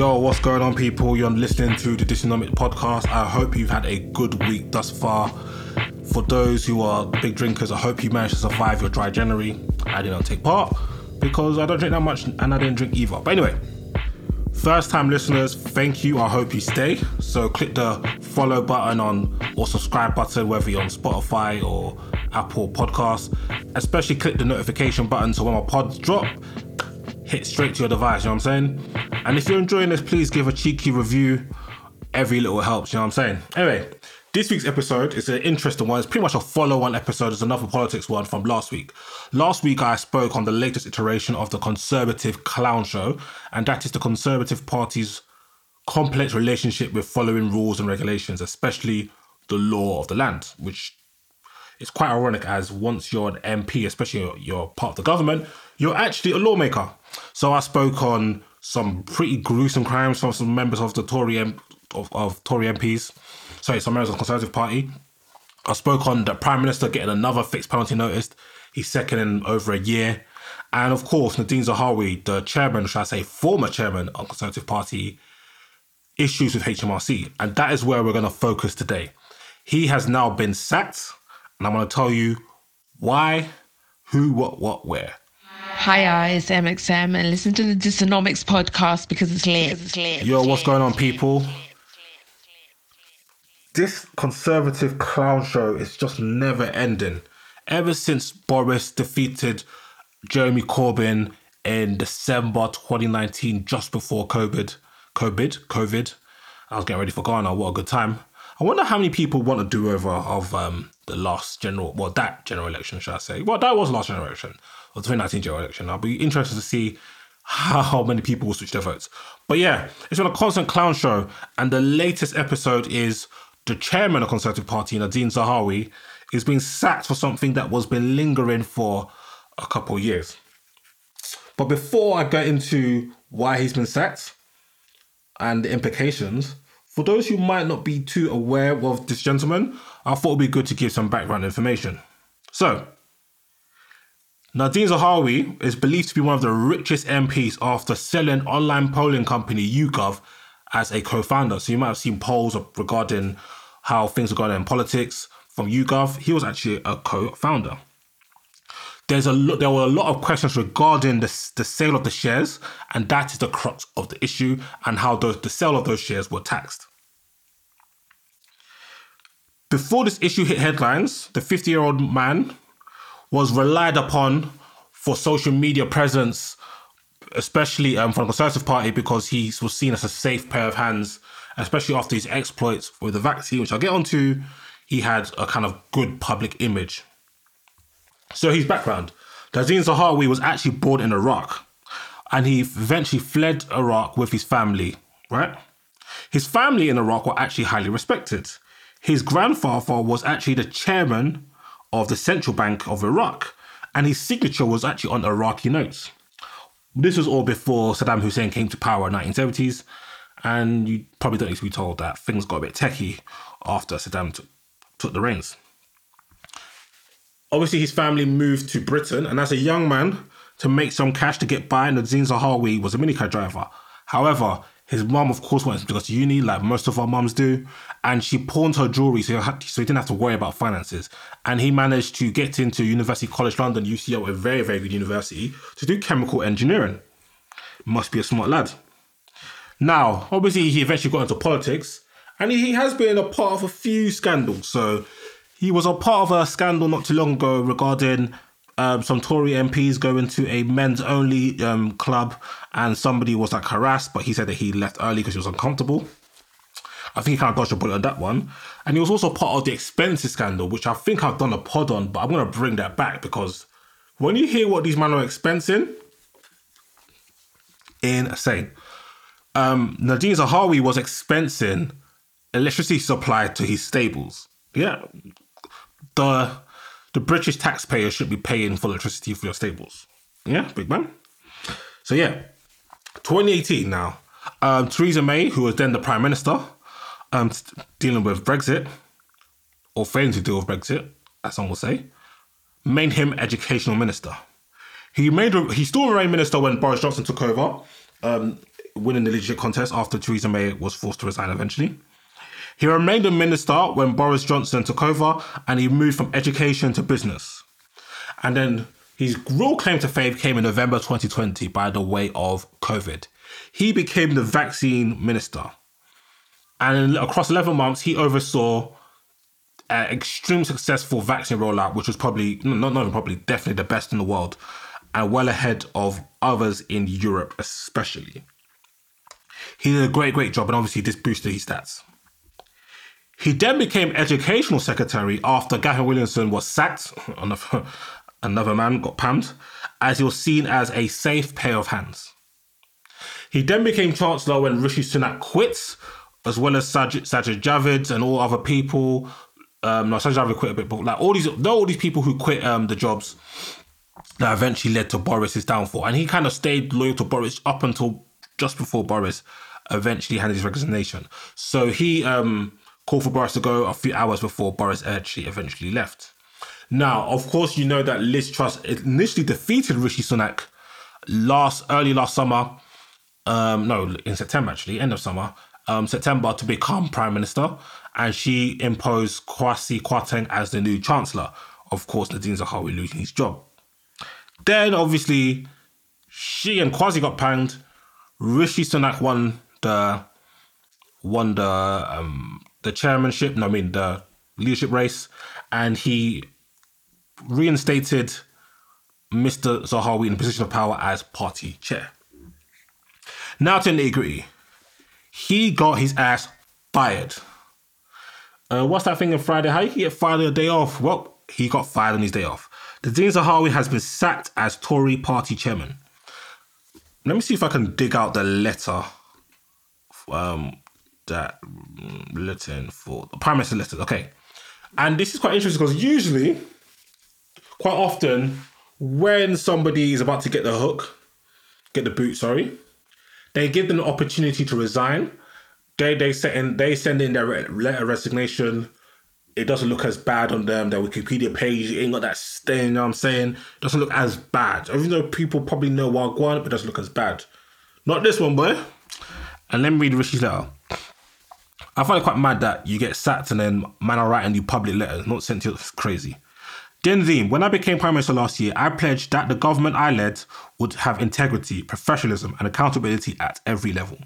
Yo, what's going on, people? You're listening to the Dysonomic podcast. I hope you've had a good week thus far. For those who are big drinkers, I hope you managed to survive your dry January. I did not take part because I don't drink that much and I didn't drink either. But anyway, first time listeners, thank you. I hope you stay. So click the follow button on or subscribe button, whether you're on Spotify or Apple Podcasts. Especially click the notification button so when my pods drop, hit straight to your device, you know what I'm saying? And if you're enjoying this, please give a cheeky review. Every little helps, you know what I'm saying? Anyway, this week's episode is an interesting one. It's pretty much a follow on episode. It's another politics one from last week. Last week, I spoke on the latest iteration of the Conservative Clown Show, and that is the Conservative Party's complex relationship with following rules and regulations, especially the law of the land, which it's quite ironic as once you're an MP, especially you're part of the government, you're actually a lawmaker. So I spoke on some pretty gruesome crimes from some members of the Tory M- of, of Tory MPs, sorry, some members of the Conservative Party. I spoke on the Prime Minister getting another fixed penalty notice. He's second in over a year. And of course, Nadhim Zahawi, the chairman, should I say, former chairman of Conservative Party, issues with HMRC. And that is where we're going to focus today. He has now been sacked, and I'm going to tell you why, who, what, what, where. Hi, it's MXM, and listen to the Dysonomics podcast because it's lit. It's lit. Yo, what's going on, people? This conservative clown show is just never ending. Ever since Boris defeated Jeremy Corbyn in December 2019, just before COVID, COVID, COVID, I was getting ready for Ghana. What a good time! I wonder how many people want a do-over of um, the last general, well, that general election, should I say? Well, that was last general election, or the 2019 general election. I'll be interested to see how many people will switch their votes. But yeah, it's been a constant clown show, and the latest episode is the chairman of Conservative Party, Nadhim Zahawi, is being sacked for something that was been lingering for a couple of years. But before I get into why he's been sacked and the implications, for those who might not be too aware of this gentleman, I thought it'd be good to give some background information. So, Nadhim Zahawi is believed to be one of the richest MPs after selling online polling company YouGov as a co-founder. So you might have seen polls regarding how things are going in politics from YouGov. He was actually a co-founder. There's a lot. There were a lot of questions regarding the, the sale of the shares, and that is the crux of the issue, and how those, the sale of those shares were taxed. Before this issue hit headlines, the 50 year old man was relied upon for social media presence, especially um, from the Conservative Party, because he was seen as a safe pair of hands, especially after his exploits with the vaccine, which I'll get onto. He had a kind of good public image. So his background. Nadhim Zahawi was actually born in Iraq, and he eventually fled Iraq with his family, right? His family in Iraq were actually highly respected. His grandfather was actually the chairman of the Central Bank of Iraq, and his signature was actually on Iraqi notes. This was all before Saddam Hussein came to power in the 1970s, and you probably don't need to be told that things got a bit techie after Saddam took, took the reins. Obviously, his family moved to Britain, and as a young man, to make some cash to get by, Nadhim Zahawi was a minicar driver. However, his mum, of course, wanted him to go to uni, like most of our mums do, and she pawned her jewelry so he, had, so he didn't have to worry about finances. And he managed to get into University College London, UCL, a very, very good university, to do chemical engineering. Must be a smart lad. Now, obviously, he eventually got into politics, and he has been a part of a few scandals. So, he was a part of a scandal not too long ago regarding um, some Tory MPs going to a men's only um, club and somebody was like harassed, but he said that he left early because he was uncomfortable. I think he kind of dodged a bullet on that one. And he was also part of the expenses scandal, which I think I've done a pod on, but I'm going to bring that back because when you hear what these men are expensing, insane. Um, Nadhim Zahawi was expensing electricity supply to his stables. Yeah, the the British taxpayer should be paying for electricity for your stables. Yeah, big man. So yeah, 2018 now. Um, Theresa May, who was then the prime minister, um, dealing with Brexit or failing to deal with Brexit, as some will say, made him educational minister. He made he still remained minister when Boris Johnson took over, um, winning the leadership contest after Theresa May was forced to resign eventually. He remained a minister when Boris Johnson took over, and he moved from education to business. And then his real claim to fame came in November 2020 by the way of COVID. He became the vaccine minister. And across 11 months, he oversaw an extreme successful vaccine rollout, which was probably, not, not even probably, definitely the best in the world, and well ahead of others in Europe, especially. He did a great, great job, and obviously, this boosted his stats. He then became educational secretary after Gavin Williamson was sacked. Another, another man got pammed, as he was seen as a safe pair of hands. He then became chancellor when Rishi Sunak quit, as well as Sajid, Javid and all other people. Um, no, Sajid Javid quit a bit, but like all these, all these people who quit um, the jobs that eventually led to Boris's downfall, and he kind of stayed loyal to Boris up until just before Boris eventually handed his resignation. So he um, called for Boris to go a few hours before Boris actually eventually left. Now, of course, you know that Liz Truss initially defeated Rishi Sunak last early last summer. Um, no, in September actually, end of summer, um, September to become prime minister, and she imposed Kwasi Kwarteng as the new chancellor. Of course, Nadhim Zahawi losing his job. Then, obviously, she and Kwasi got panned. Rishi Sunak won the won the um, the chairmanship, no, I mean the leadership race, and he reinstated Mr. Zahawi in position of power as party chair. Now to nitty. He got his ass fired. Uh, what's that thing on Friday? How you get fired on a day off? Well, he got fired on his day off. The Nadhim Zahawi has been sacked as Tory party chairman. Let me see if I can dig out the letter um, that written for the prime minister. Okay, and this is quite interesting because usually, quite often, when somebody is about to get the hook, get the boot, sorry, they give them an opportunity to resign. They they send in they send in their letter of resignation. It doesn't look as bad on them. Their Wikipedia page ain't got that stain. You know what I'm saying? It doesn't look as bad. Even though people probably know Wagwan, but it doesn't look as bad. Not this one, boy. And let me read Rishi's letter. I find it quite mad that you get sacked and then man are writing you public letters, not sent to you. It's crazy. Denzine, when I became Prime Minister last year, I pledged that the government I led would have integrity, professionalism, and accountability at every level.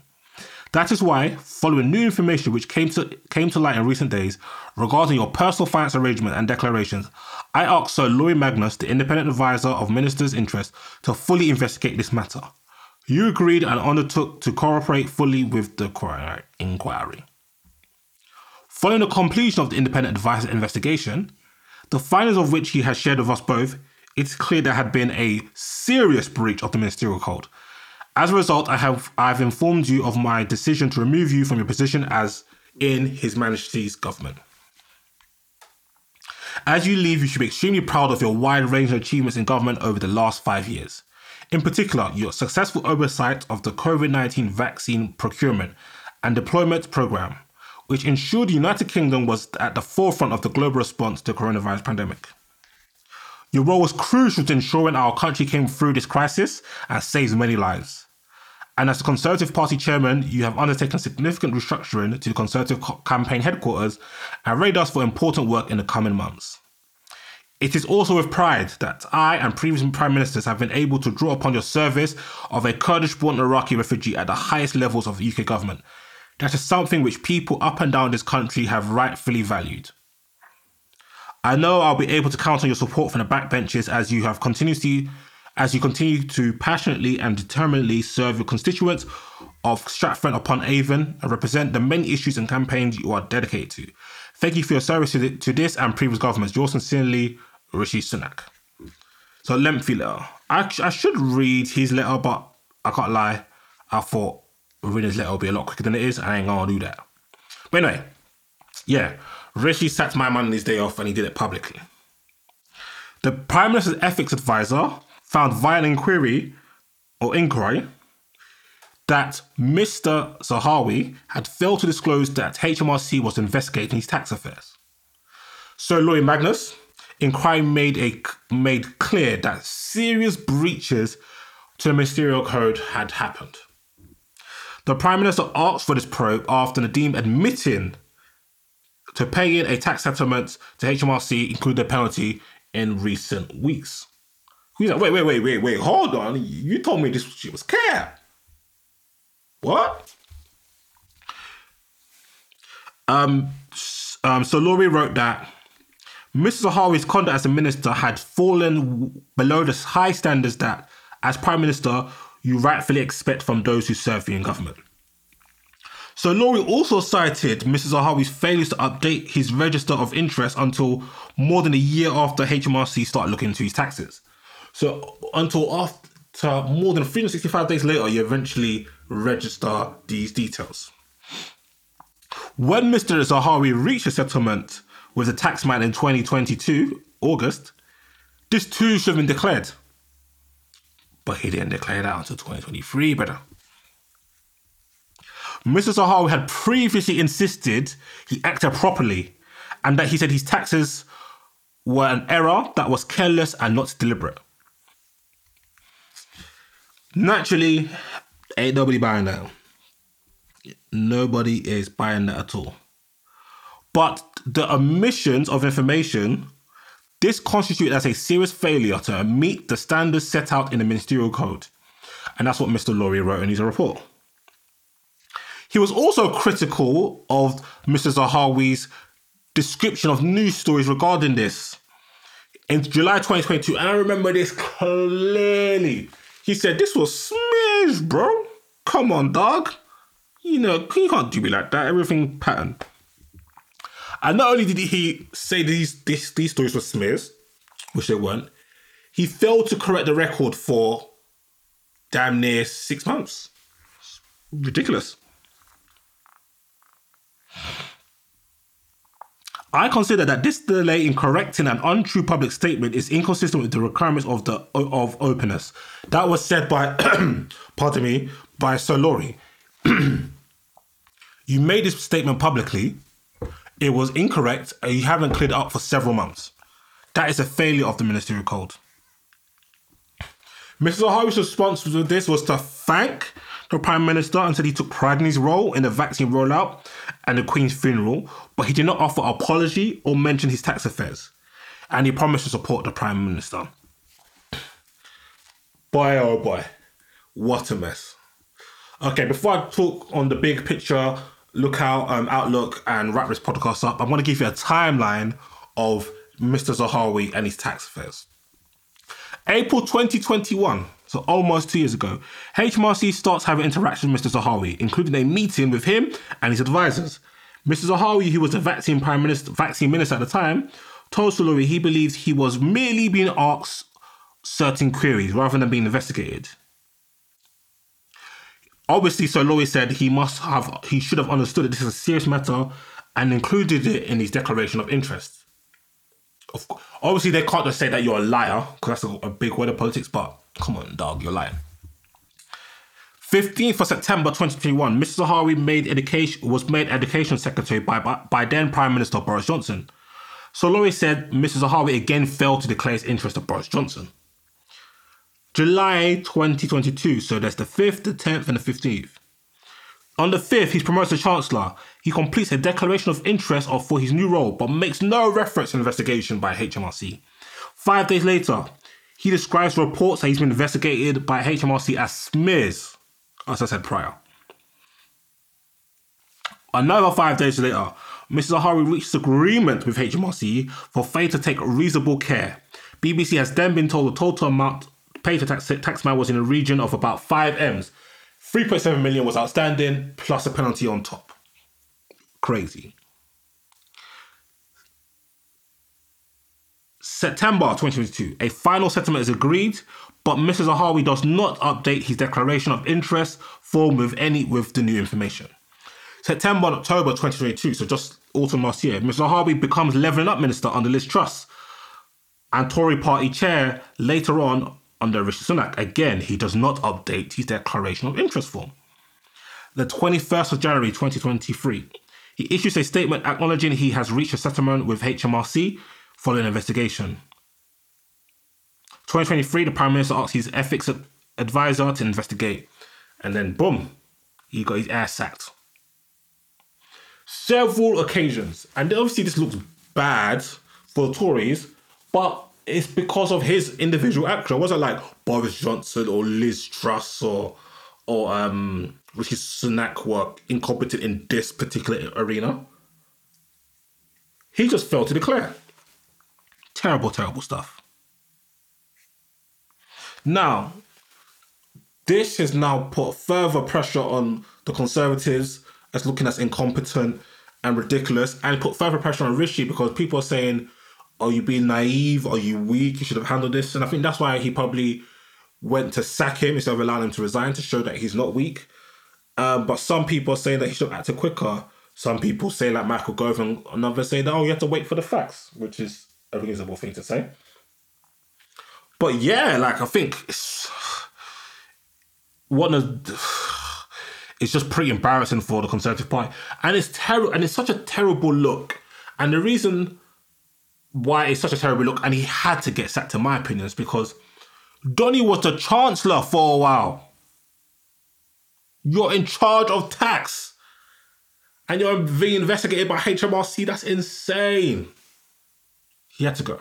That is why, following new information which came to came to light in recent days regarding your personal finance arrangement and declarations, I asked Sir Laurie Magnus, the independent advisor of Minister's Interest, to fully investigate this matter. You agreed and undertook to cooperate fully with the inquiry. Following the completion of the independent advisor's investigation, the findings of which he has shared with us both, it's clear there had been a serious breach of the ministerial code. As a result, I have I've informed you of my decision to remove you from your position as in His Majesty's government. As you leave, you should be extremely proud of your wide range of achievements in government over the last five years. In particular, your successful oversight of the COVID 19 vaccine procurement and deployment program, which ensured the United Kingdom was at the forefront of the global response to the coronavirus pandemic. Your role was crucial to ensuring our country came through this crisis and saved many lives. And as the Conservative Party chairman, you have undertaken significant restructuring to the Conservative campaign headquarters and readied us for important work in the coming months. It is also with pride that I and previous prime ministers have been able to draw upon your service of a Kurdish born Iraqi refugee at the highest levels of the UK government that is something which people up and down this country have rightfully valued. I know I'll be able to count on your support from the backbenches as you have continuously as you continue to passionately and determinedly serve your constituents of Stratford upon Avon and represent the many issues and campaigns you are dedicated to. Thank you for your service to this and previous governments. Yours sincerely, Rishi Sunak. So lengthy letter. I, I should read his letter, but I can't lie. I thought his letter will be a lot quicker than it is. I ain't gonna do that. But anyway, Yeah, Rishi sacked my man on his day off and he did it publicly. The Prime Minister's ethics advisor found via an inquiry or inquiry that Mr. Zahawi had failed to disclose that HMRC was investigating his tax affairs. So Laurie Magnus, inquiry made a made clear that serious breaches to the ministerial code had happened. The Prime Minister asked for this probe after Nadhim admitting to paying a tax settlement to HMRC, including a penalty, in recent weeks. He's like, wait, wait, wait, wait, wait, hold on. You told me this shit was care. What? Um, um, so Laurie wrote that Mr. Zahawi's conduct as a minister had fallen below the high standards that, as Prime Minister, you rightfully expect from those who serve you in government. So Laurie also cited Mrs. Zahawi's failures to update his register of interest until more than a year after HMRC started looking into his taxes. So until after more than 365 days later, you eventually register these details. When Mr. Zahawi reached a settlement with the taxman in 2022, August, this too should have been declared. But he didn't declare that until 2023, brother. Mr. Zahawi had previously insisted he acted properly and that he said his taxes were an error that was careless and not deliberate. Naturally, ain't nobody buying that. Nobody is buying that at all. But the omissions of information, this constitutes as a serious failure to meet the standards set out in the ministerial code. And that's what Mr. Laurie wrote in his report. He was also critical of Mr. Zahawi's description of news stories regarding this. In July 2022, and I remember this clearly, he said, This was smears, bro. Come on, dog. You know, you can't do me like that. Everything pattern. And not only did he say these, these, these stories were smears, which they weren't, he failed to correct the record for damn near six months. Ridiculous. I consider that this delay in correcting an untrue public statement is inconsistent with the requirements of the of openness. That was said by, pardon me, by Sir Laurie. you made this statement publicly. It was incorrect, and you haven't cleared it up for several months. That is a failure of the ministerial code. Mr. Zahawi's response to this was to thank the Prime Minister and said he took pride in his role in the vaccine rollout and the Queen's funeral, but he did not offer apology or mention his tax affairs. And he promised to support the Prime Minister. Boy, oh boy, what a mess. Okay, before I talk on the big picture, look out, um, outlook, and wrap this podcast up, I'm going to give you a timeline of Mr. Zahawi and his tax affairs. April 2021, so almost two years ago, HMRC starts having interactions with Mr. Zahawi, including a meeting with him and his advisors. Mr. Zahawi, who was the vaccine prime minister, vaccine minister at the time, told Sir he believes he was merely being asked certain queries rather than being investigated. Obviously, Sir Laurie said he must have, he should have understood that this is a serious matter and included it in his declaration of interest. Of, obviously, they can't just say that you're a liar because that's a, a big word of politics. But come on, dog, you're lying. 15th of September 2021, Mr. Zahawi made education was made education secretary by, by, by then Prime Minister Boris Johnson. So Laurie said Mr. Zahawi again failed to declare his interest of Boris Johnson. July 2022, so that's the 5th, the 10th, and the 15th. On the 5th, he's promoted to Chancellor. He completes a declaration of interest for his new role, but makes no reference to investigation by HMRC. Five days later, he describes reports that he's been investigated by HMRC as smears, as I said prior. Another five days later, Mr. Zahawi reaches agreement with HMRC for failure to take reasonable care. BBC has then been told the total amount paid to tax taxman was in a region of about 5 M's. 3.7 million was outstanding, plus a penalty on top. Crazy. September 2022, a final settlement is agreed, but Mr. Zahawi does not update his declaration of interest form with any with the new information. September and October 2022, so just autumn last year, Mr. Harvey becomes Levelling Up Minister under Liz Truss and Tory party chair later on under Rishi Sunak. Again, he does not update his declaration of interest form. The 21st of January 2023, he issues a statement acknowledging he has reached a settlement with HMRC following investigation. 2023, the Prime Minister asks his ethics advisor to investigate. And then, boom, he got his ass sacked. Several occasions. And obviously, this looks bad for the Tories, but it's because of his individual action. It wasn't like Boris Johnson or Liz Truss or or um Rishi Sunak were incompetent in this particular arena. He just failed to declare. Terrible, terrible stuff. Now, this has now put further pressure on the Conservatives as looking as incompetent and ridiculous, and put further pressure on Rishi because people are saying, Are you being naive? Are you weak? You should have handled this. And I think that's why he probably went to sack him instead of allowing him to resign to show that he's not weak. Um, but some people are saying that he should have acted quicker. Some people say, like Michael Gove, and others say that, oh, you have to wait for the facts, which is a reasonable thing to say. But yeah, like I think it's one of it's just pretty embarrassing for the Conservative Party, and it's terrible, and it's such a terrible look. And the reason why it's such a terrible look, and he had to get sacked, in my opinion, is because Donny was the Chancellor for a while. You're in charge of tax, and you're being investigated by HMRC. That's insane. He had to go.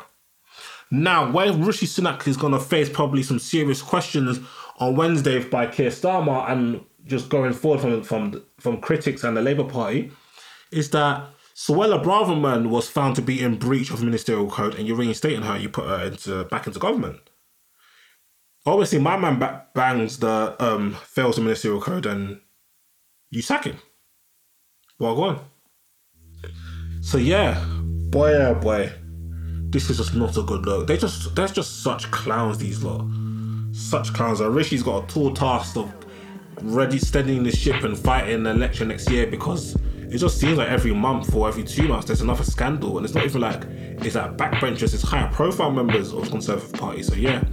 Now, where Rishi Sunak is going to face probably some serious questions on Wednesday by Keir Starmer and just going forward from from from critics and the Labour Party, is that Suella Braverman was found to be in breach of ministerial code, and you're reinstating her. You put her into back into government. Obviously, my man bangs the um, fails the ministerial code, and you sack him. Well, go on. So yeah, boy, oh boy this is just not a good look. They just there's just such clowns these lot. Such clowns. And Rishi's got a tall task of ready steadying the ship and fighting the election next year because it just seems like every month or every two months there's another scandal and it's not even like it's like backbenchers, it's higher profile members of Conservative Party. So yeah.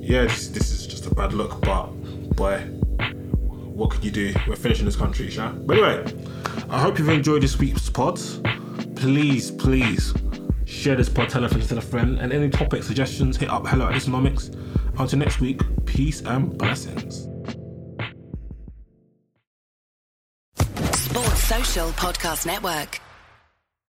Yeah, this, this is just a bad look, but boy, what could you do? We're finishing this country, yeah? But anyway, I hope you've enjoyed this week's pod. Please, please Share this pod, tell a friend, tell a friend, and any topic suggestions, hit up hello at Listenomics. Until next week, peace and blessings. Podcast Network.